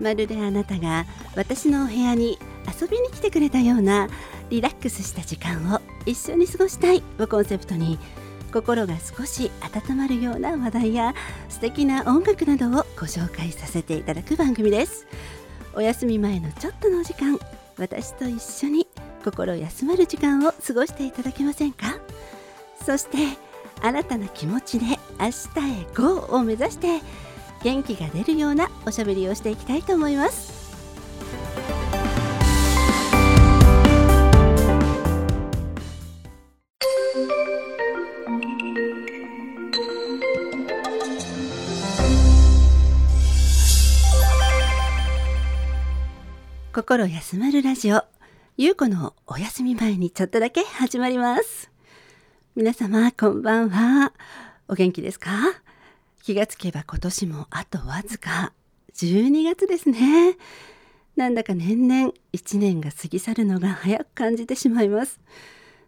まるであなたが私のお部屋に遊びに来てくれたようなリラックスした時間を一緒に過ごしたい。をコンセプトに心が少し温まるような話題や素敵な音楽などをご紹介させていただく番組です。お休み前のちょっとのお時間私と一緒に心休まる時間を過ごしていただけませんか？そして新たな気持ちで明日へ GO を目指して元気が出るようなおしゃべりをしていきたいと思います。心休まるラジオ。ゆうこのお休み前にちょっとだけ始まります。皆様こんばんは。お元気ですか？気がつけば今年もあとわずか。12月ですね。なんだか年々1年が過ぎ去るのが早く感じてしまいます。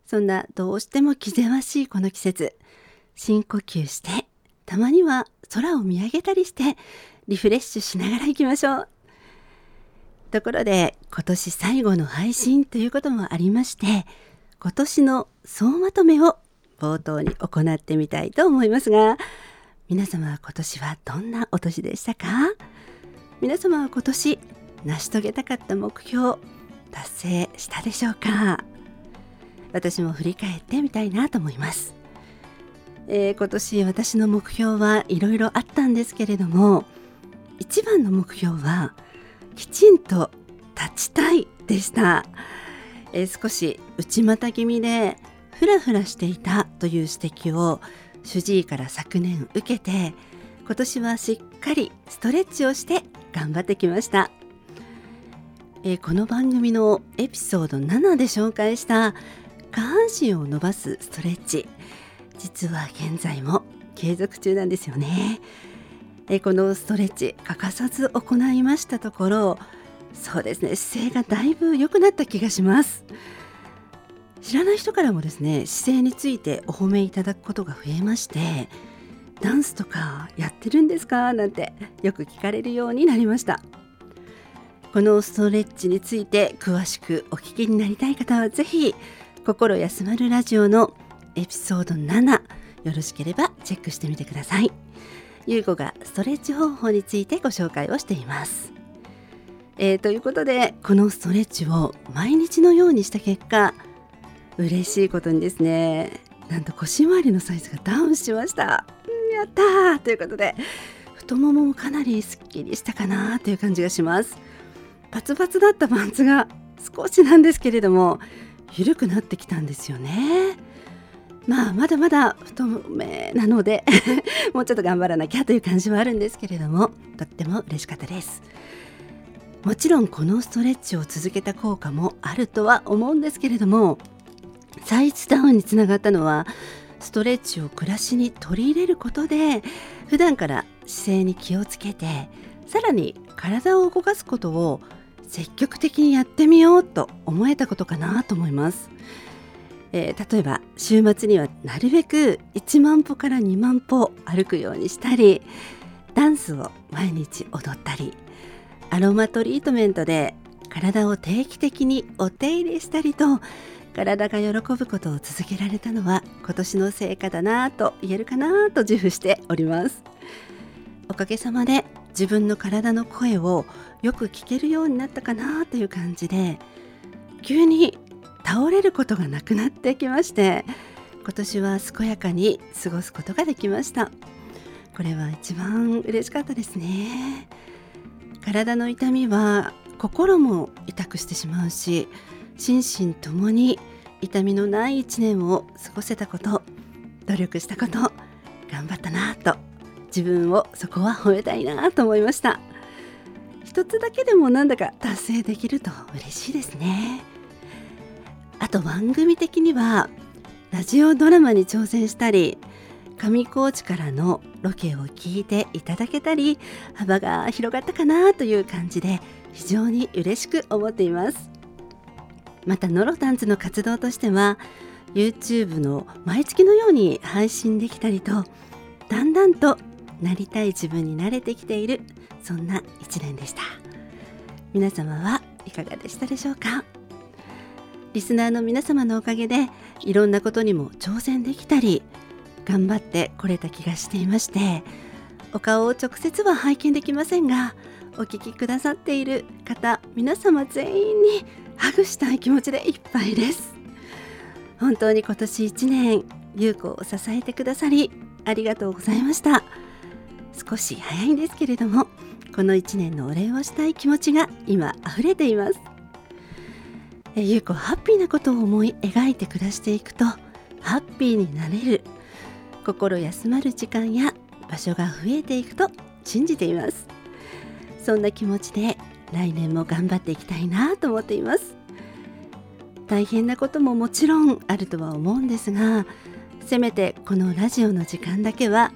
そんなどうしても気ぜわしいこの季節。深呼吸してたまには空を見上げたりしてリフレッシュしながら行きましょう。ところで今年最後の配信ということもありまして今年の総まとめを冒頭に行ってみたいと思いますが皆様は今年はどんなお年でしたか？皆様は今年成し遂げたかった目標達成したでしょうか？私も振り返ってみたいなと思います、えー、今年私の目標はいろいろあったんですけれども一番の目標はきちんと立ちたいでした、えー、少し内股気味でフラフラしていたという指摘を主治医から昨年受けて今年はしっかりストレッチをして頑張ってきました、えー、この番組のエピソード7で紹介した下半身を伸ばすストレッチ。実は現在も継続中なんですよね。えこのストレッチ欠かさず行いましたところそうですね姿勢がだいぶ良くなった気がします。知らない人からもですね姿勢についてお褒めいただくことが増えましてダンスとかやってるんですか？なんてよく聞かれるようになりました。このストレッチについて詳しくお聞きになりたい方は是非心休まるラジオのエピソード7よろしければチェックしてみてください。ゆうこがストレッチ方法についてご紹介をしています。えー、ということでこのストレッチを毎日のようにした結果嬉しいことにですねなんと腰回りのサイズがダウンしました。やったーということで太もももかなりすっきりしたかなという感じがします。パツパツだったパンツが少しなんですけれども緩くなってきたんですよね。まあまだまだ太めなので もうちょっと頑張らなきゃという感じはあるんですけれどもとっても嬉しかったですもちろんこのストレッチを続けた効果もあるとは思うんですけれどもサイズダウンにつながったのはストレッチを暮らしに取り入れることで普段から姿勢に気をつけてさらに体を動かすことを積極的にやってみようと思えたことかなと思います。えー、例えば週末にはなるべく1万歩から2万歩歩くようにしたりダンスを毎日踊ったりアロマトリートメントで体を定期的にお手入れしたりと体が喜ぶことを続けられたのは今年の成果だなと言えるかなと自負しております。おかげさまで自分の体の声をよく聞けるようになったかなという感じで急に倒れることがなくなってきまして今年は健やかに過ごすことができました。これは一番嬉しかったですね。体の痛みは心も痛くしてしまうし心身ともに痛みのない一年を過ごせたこと努力したこと頑張ったなと自分をそこは褒めたいなと思いました。一つだけでもなんだか達成できると嬉しいですね。あと番組的にはラジオドラマに挑戦したり上高地からのロケを聞いていただけたり幅が広がったかなという感じで非常に嬉しく思っています。またノロタンズの活動としては YouTube の毎月のように配信できたりとだんだんとなりたい自分に慣れてきているそんな一年でした。皆様はいかがでしたでしょうか？リスナーの皆様のおかげでいろんなことにも挑戦できたり頑張ってこれた気がしていましてお顔を直接は拝見できませんがお聞きくださっている方皆様全員にハグしたい気持ちでいっぱいです。本当に今年1年優子を支えてくださりありがとうございました。少し早いんですけれどもこの1年のお礼をしたい気持ちが今溢れています。優子ハッピーなことを思い描いて暮らしていくとハッピーになれる心休まる時間や場所が増えていくと信じています。そんな気持ちで来年も頑張っていきたいなと思っています。大変なことももちろんあるとは思うんですがせめてこのラジオの時間だけは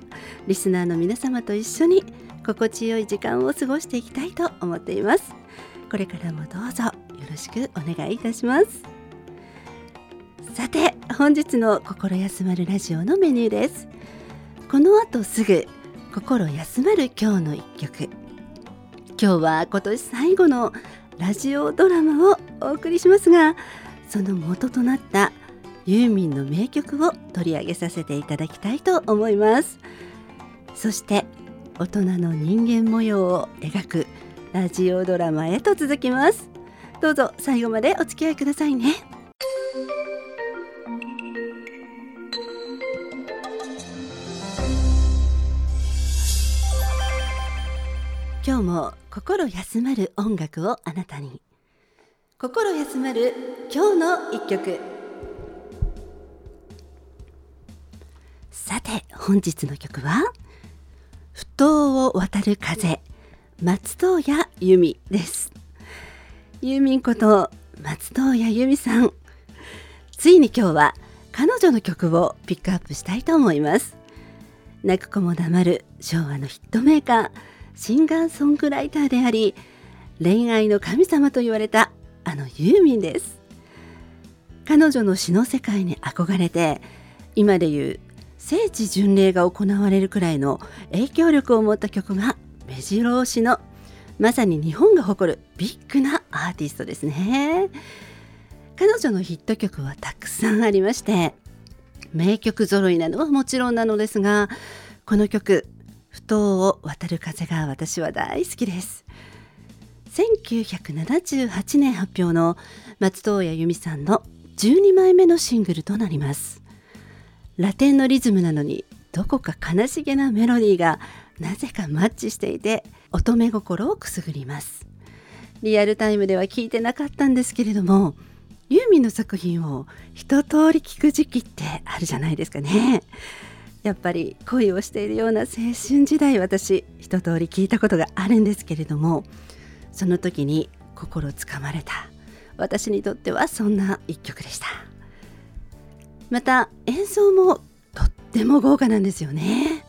リスナーの皆様と一緒に心地よい時間を過ごしていきたいと思っています。これからもどうぞよろしくお願いいたします。さて本日の心休まるラジオのメニューです。この後すぐ心休まる今日の一曲。今日は今年最後のラジオドラマをお送りしますがその元となったユーミンの名曲を取り上げさせていただきたいと思います。そして大人の人間模様を描くラジオドラマへと続きます。どうぞ最後までお付き合いくださいね。今日も心休まる音楽をあなたに。心休まる今日の一曲。さて本日の曲は不当を渡る風松任谷由実です。ユーミンこと松任谷由実さん。ついに今日は彼女の曲をピックアップしたいと思います。泣く子も黙る昭和のヒットメーカーシンガーソングライターであり恋愛の神様と言われたあのユーミンです。彼女の詩の世界に憧れて今でいう聖地巡礼が行われるくらいの影響力を持った曲が目白押しのまさに日本が誇るビッグなアーティストですね。彼女のヒット曲はたくさんありまして名曲揃いなのはもちろんなのですがこの曲不当を渡る風が私は大好きです。1978年発表の松任谷由実さんの12枚目のシングルとなります。ラテンのリズムなのにどこか悲しげなメロディーがなぜかマッチしていて乙女心をくすぐります。リアルタイムでは聞いてなかったんですけれどもユーミンの作品を一通り聞く時期ってあるじゃないですかね。やっぱり恋をしているような青春時代私一通り聞いたことがあるんですけれどもその時に心つかまれた。私にとってはそんな一曲でした。また演奏もとっても豪華なんですよね。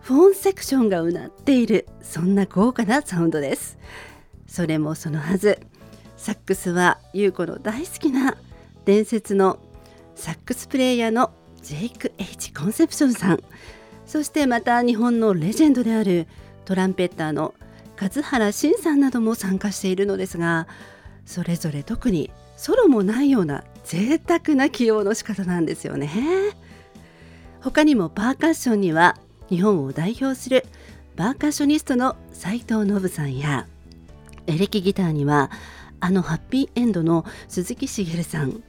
フォンセクションがうなっているそんな豪華なサウンドです。それもそのはず。サックスは優子の大好きな伝説のサックスプレイヤーのジェイク・ H・ コンセプションさん。そしてまた日本のレジェンドであるトランペッターの勝原慎さんなども参加しているのですがそれぞれ特にソロもないような贅沢な起用の仕方なんですよね。他にもパーカッションには日本を代表するパーカッショニストの斉藤信さんやエレキギターにはあのハッピーエンドの鈴木茂さん。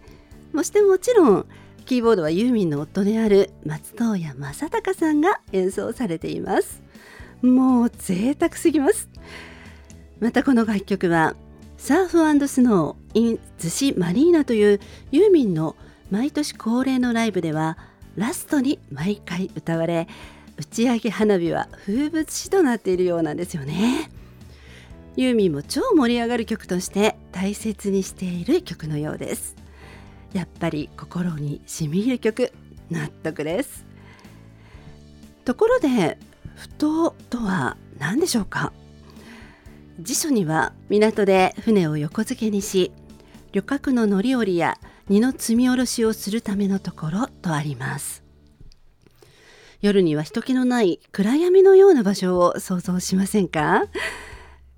そしてもちろんキーボードはユーミンの夫である松任谷正隆さんが演奏されています。もう贅沢すぎます。またこの楽曲はサーフスノー in 逗子マリーナというユーミンの毎年恒例のライブではラストに毎回歌われ打ち上げ花火は風物詩となっているようなんですよね。ユーミンも超盛り上がる曲として大切にしている曲のようです。やっぱり心に染み入る曲納得です。ところで不当とは何でしょうか？辞書には港で船を横付けにし旅客の乗り降りや荷の積み下ろしをするためのところとあります。夜には人気のない暗闇のような場所を想像しませんか？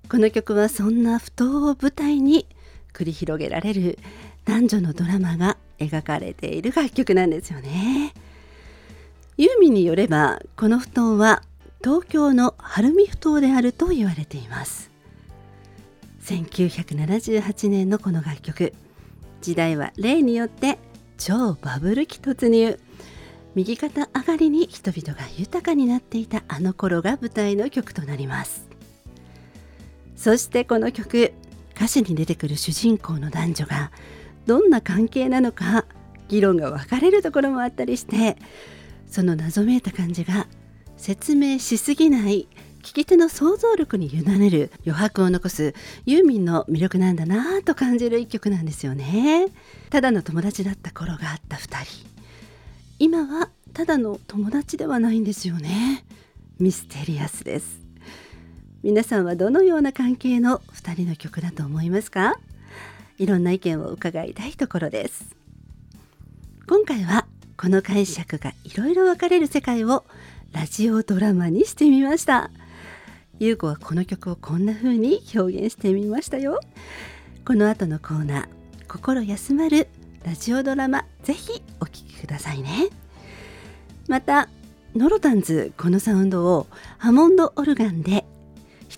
この曲はそんな不当を舞台に繰り広げられる男女のドラマが描かれている楽曲なんですよね。ユーミンによればこの布団は東京の晴海ふ頭であると言われています。1978年のこの楽曲。時代は例によって超バブル期突入。右肩上がりに人々が豊かになっていたあの頃が舞台の曲となります。そしてこの曲歌詞に出てくる主人公の男女がどんな関係なのか議論が分かれるところもあったりしてその謎めいた感じが説明しすぎない聞き手の想像力に委ねる余白を残すユーミンの魅力なんだなぁと感じる一曲なんですよね。ただの友達だった頃があった2人。今はただの友達ではないんですよね。ミステリアスです。皆さんはどのような関係の2人の曲だと思いますか？いろんな意見を伺いたいところです。今回はこの解釈がいろいろ分かれる世界をラジオドラマにしてみました。優子はこの曲をこんな風に表現してみましたよ。この後のコーナー心休まるラジオドラマぜひお聴きくださいね。またノロタンズこのサウンドをハモンドオルガンで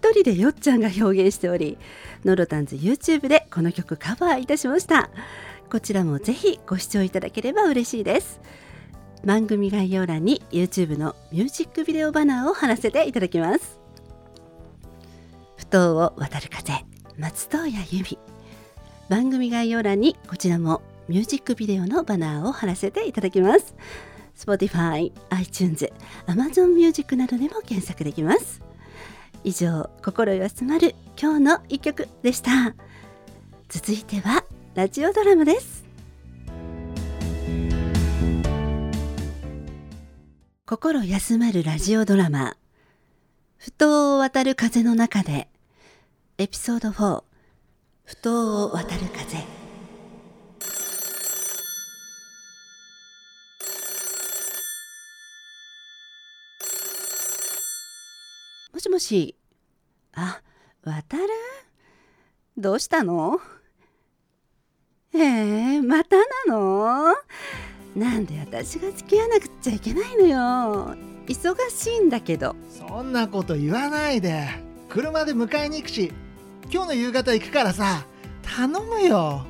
一人でよっちゃんが表現しておりノロタンズ YouTube でこの曲カバーいたしました。こちらもぜひご視聴いただければ嬉しいです。番組概要欄に YouTube のミュージックビデオバナーを貼らせていただきます。不当を渡る風松任谷由実。番組概要欄にこちらもミュージックビデオのバナーを貼らせていただきます。Spotify、iTunes、Amazon Music などでも検索できます。以上心休まる今日の一曲でした。続いてはラジオドラマです。心休まるラジオドラマ。不当を渡る風の中で。エピソード4不当を渡る風。もしもし。あ渡る？どうしたの？えー、またなの？なんで私が付き合わなくちゃいけないのよ。忙しいんだけど。そんなこと言わないで。車で迎えに行くし。今日の夕方行くからさ頼むよ。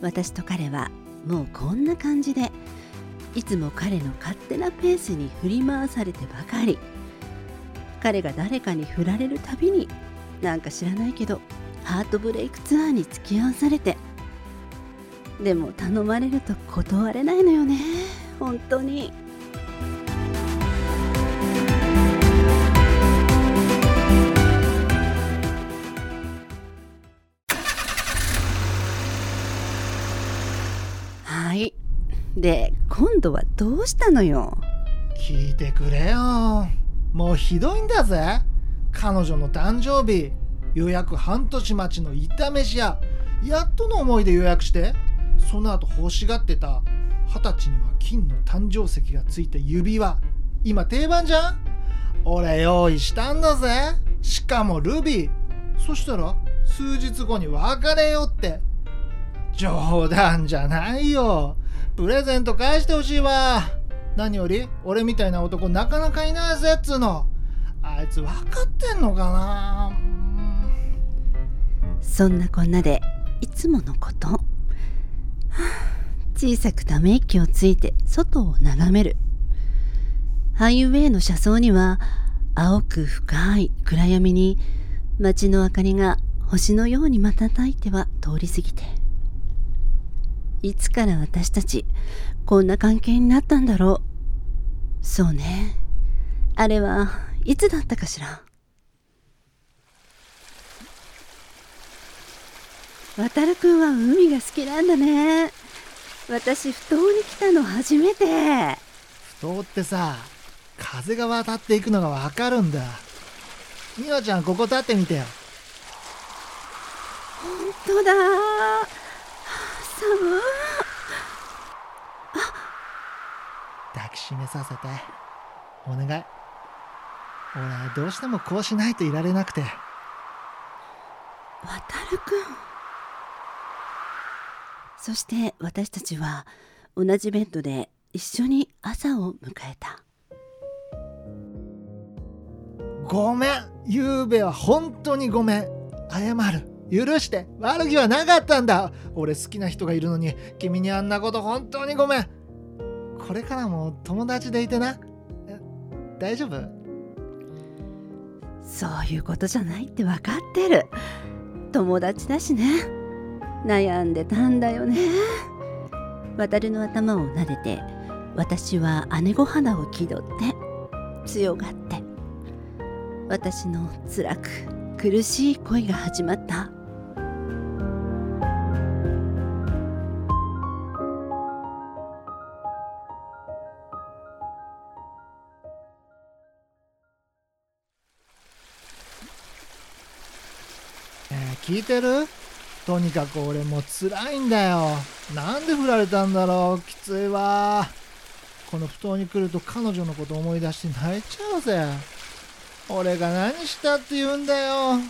私と彼はもうこんな感じでいつも彼の勝手なペースに振り回されてばかり彼が誰かに振られるたびになんか知らないけどハートブレイクツアーに付き合わされてでも頼まれると断れないのよね。本当に。はい。で今度はどうしたのよ？聞いてくれよ。もうひどいんだぜ。彼女の誕生日。予約半年待ちの炒飯屋。やっとの思いで予約して。その後欲しがってた。二十歳には金の誕生石がついた指輪。今定番じゃん。俺用意したんだぜ。しかもルビー。そしたら数日後に別れよって。冗談じゃないよ。プレゼント返してほしいわ。何より俺みたいな男なかなかいないぜっつうの。あいつ分かってんのかな？そんなこんなでいつものこと、はあ、小さくため息をついて外を眺める。ハイウェイの車窓には青く深い暗闇に街の明かりが星のように瞬いては通り過ぎて。いつから私たちこんな関係になったんだろう。そうね。あれはいつだったかしら。渡るくんは海が好きなんだね。私不当に来たの初めて。不当ってさ風が渡っていくのがわかるんだ。美和ちゃんここ立ってみてよ。本当だはあ寒い抱きしめさせて。お願い。俺どうしてもこうしないといられなくて。渡るくんそして私たちは同じベッドで一緒に朝を迎えた。ごめん。ゆうべは本当にごめん。謝る許して悪気はなかったんだ。俺好きな人がいるのに君にあんなこと本当にごめん。これからも友達でいてな。大丈夫？そういうことじゃないって分かってる。友達だしね。悩んでたんだよね。渡るの頭を撫でて私は姉御肌を気取って強がって私の辛く苦しい恋が始まった。てる？とにかく俺も辛いんだよ。なんで振られたんだろう？きついわ。この布団に来ると彼女のこと思い出して泣いちゃうぜ。俺が何したって言うんだよ。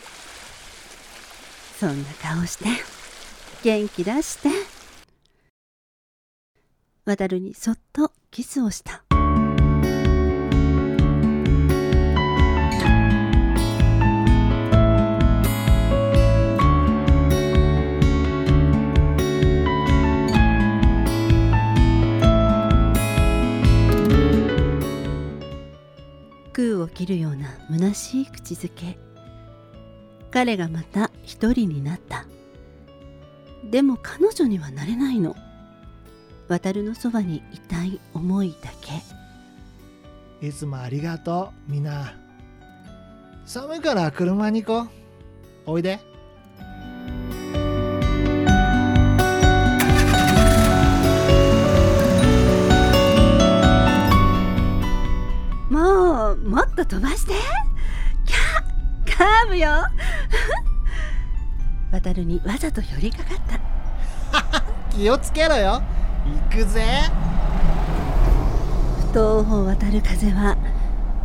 そんな顔して。元気出して。渡るにそっとキスをした。空を切るような虚しい口づけ。彼がまた一人になった。でも彼女にはなれないの。渡るのそばにいたい思いだけ。いつもありがとうみんな。寒いから車に行こう。おいで。もっと飛ばして。キャカーブよ。渡るにわざと寄りかかった。気をつけろよ。行くぜ。不当を渡る風は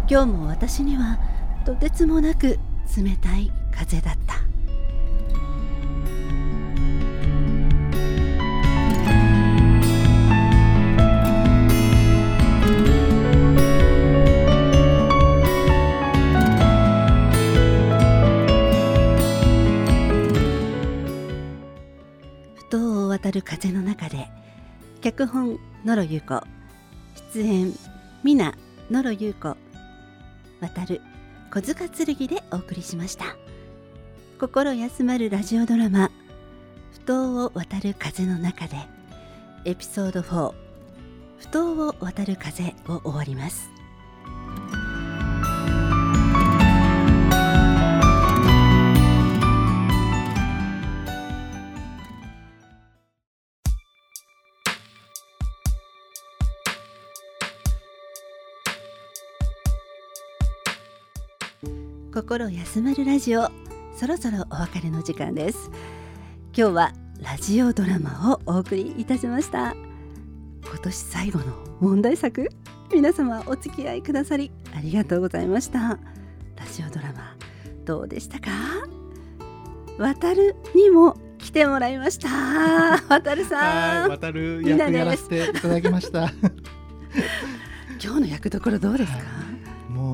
今日も私にはとてつもなく冷たい風だった脚本野呂優子。出演ミナ野呂優子。渡る小塚剣でお送りしました。心休まるラジオドラマ。不当を渡る風の中で。エピソード4不当を渡る風を終わります。心休まるラジオ。そろそろお別れの時間です。今日はラジオドラマをお送りいたしました。今年最後の問題作？皆様お付き合いくださりありがとうございました。ラジオドラマどうでしたか？渡るにも来てもらいました。渡るさん。はい渡る役やらせていただきました。今日の役どころどうですか、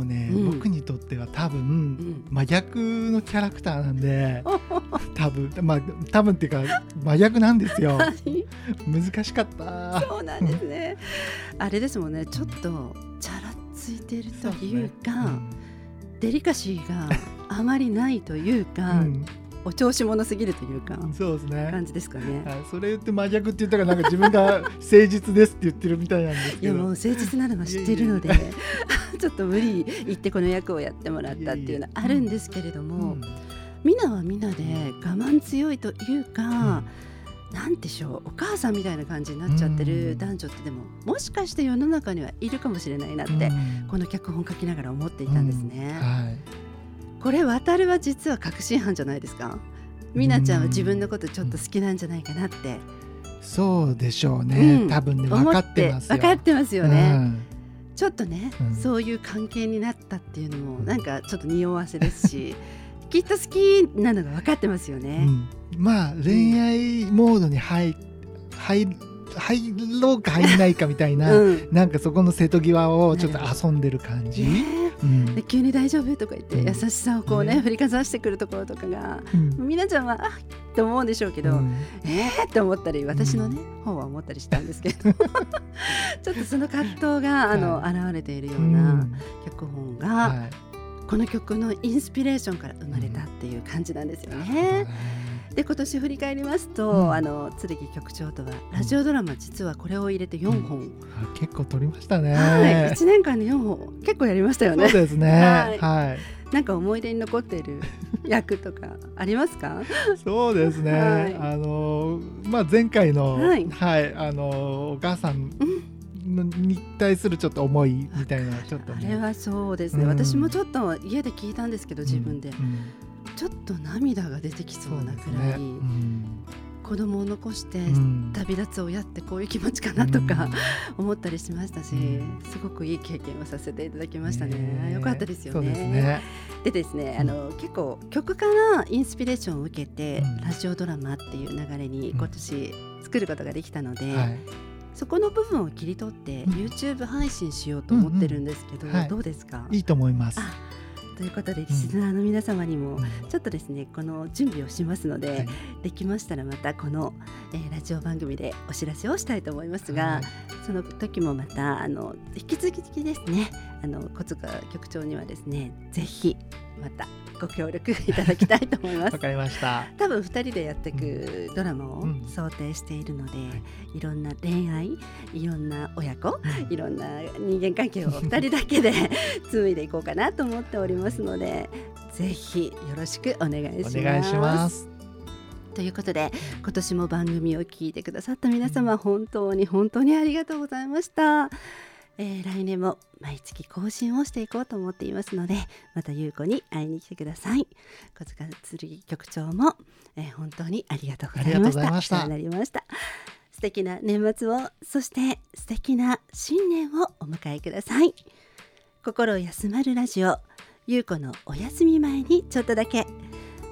もうね、うん。僕にとっては多分、ん。真逆のキャラクターなんで 多分まあ多分っていうか真逆なんですよ。はい難しかった。そうなんですね。あれですもんね、ちょっとチャラついてるというか、うん。デリカシーがあまりないというか、うん。お調子者すぎるというかそうですね。感じですかね。はい、それ言って真逆って言ったからなんか自分が誠実ですって言ってるみたいなんですいやけどもう誠実なのは知っているので。いやい ちょっと無理言ってこの役をやってもらったっていうのはあるんですけれどうもんみん。なはみんなで我慢強いというか、なんでしょうお母さんみたいな感じになっちゃってうん。る男女ってでももしかして世の中にはいるかもしれないなって、うん。この脚本書きながら思っていたんですね。うん。はい。これ渡るは実は確信犯じゃないですか？みなちゃんは自分のことちょっと好きなんじゃないかなって。そうでしょうね、うん。多分ね分かってますよ。分かってますよね。うんちょっとね、うん。そういう関係になったっていうのもなんかちょっと匂わせですし きっと好きなのが分かってますよね。うん。まあ恋愛モードに入入入ろうか入んないかみたいな、うん。なんかそこの瀬戸際をちょっと遊んでる感じ、ねうん。で急に大丈夫とか言ってうん。優しさをこうね、ね振りかざしてくるところとかがうん。みなちゃんはあって思うんでしょうけど、うん。えーって思ったり私のね、方は思ったりしたんですけど ちょっとその葛藤があの、は現れているよううなん。脚本が、はい。この曲のインスピレーションから生まれたっていう感じなんですよね。で今年振り返りますと、うん。あの剣局長とはラジオドラマ実はこれを入れて4本、あ結構撮りましたね、はい、1年間で4本。結構やりましたよね。そうですね。はい。はい。なんか思い出に残っている 役とかありますか？そうですね、はい。あのまあ前回のははいい、あのお母さんのに対するちょっと思いみたいなちょっとね。あれはそうですね、うん。私もちょっと家で聞いたんですけど自分で、うんちょっと涙が出てきそうなくらい、うん。子供を残してうん。旅立つ親ってこういう気持ちかなとか、うん。思ったりしましたし、うん。すごくいい経験をさせていただきましたね。ねよかったですよね。ですね。でですね、あの結構曲からインスピレーションを受けて、うん。ラジオドラマっていう流れに今年作ることができたので、はい。そこの部分を切り取ってうん。YouTube 配信しようと思ってるんですけど、うんうん。はい。どうですか？いいと思います。あということでリスナーの皆様にも、うん。ちょっとですねこの準備をしますので、はい。できましたらまたこの、えーラジオ番組でお知らせをしたいと思いますが、はい。その時もまたあの引き続きですねあの小塚局長にはですねぜひまたご協力いただきたいと思います。わ。かりました。多分2人でやっていくドラマをうん。想定しているので、い。い、ろんな恋愛いろんな親子うんいろんな人間関係を2人だけで 紡いでいこうかなと思っておりますのでぜひよろしくお願いします。お願いします。ということで今年も番組を聞いてくださった皆様、本当に本当にありがとうございました、えー来年も毎月更新をしていこうと思っていますのでまた優子に会いに来てください。小塚剣局長も、えー本当にありがとうございました。ありがとうございました。お世話になりました。素敵な年末をそして素敵な新年をお迎えください。心休まるラジオ優子のお休み前にちょっとだけ。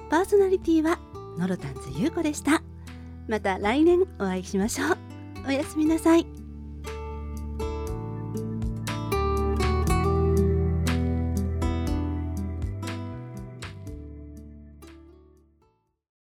パーソナリティはノロタンズ優子でした。また来年お会いしましょう。おやすみなさい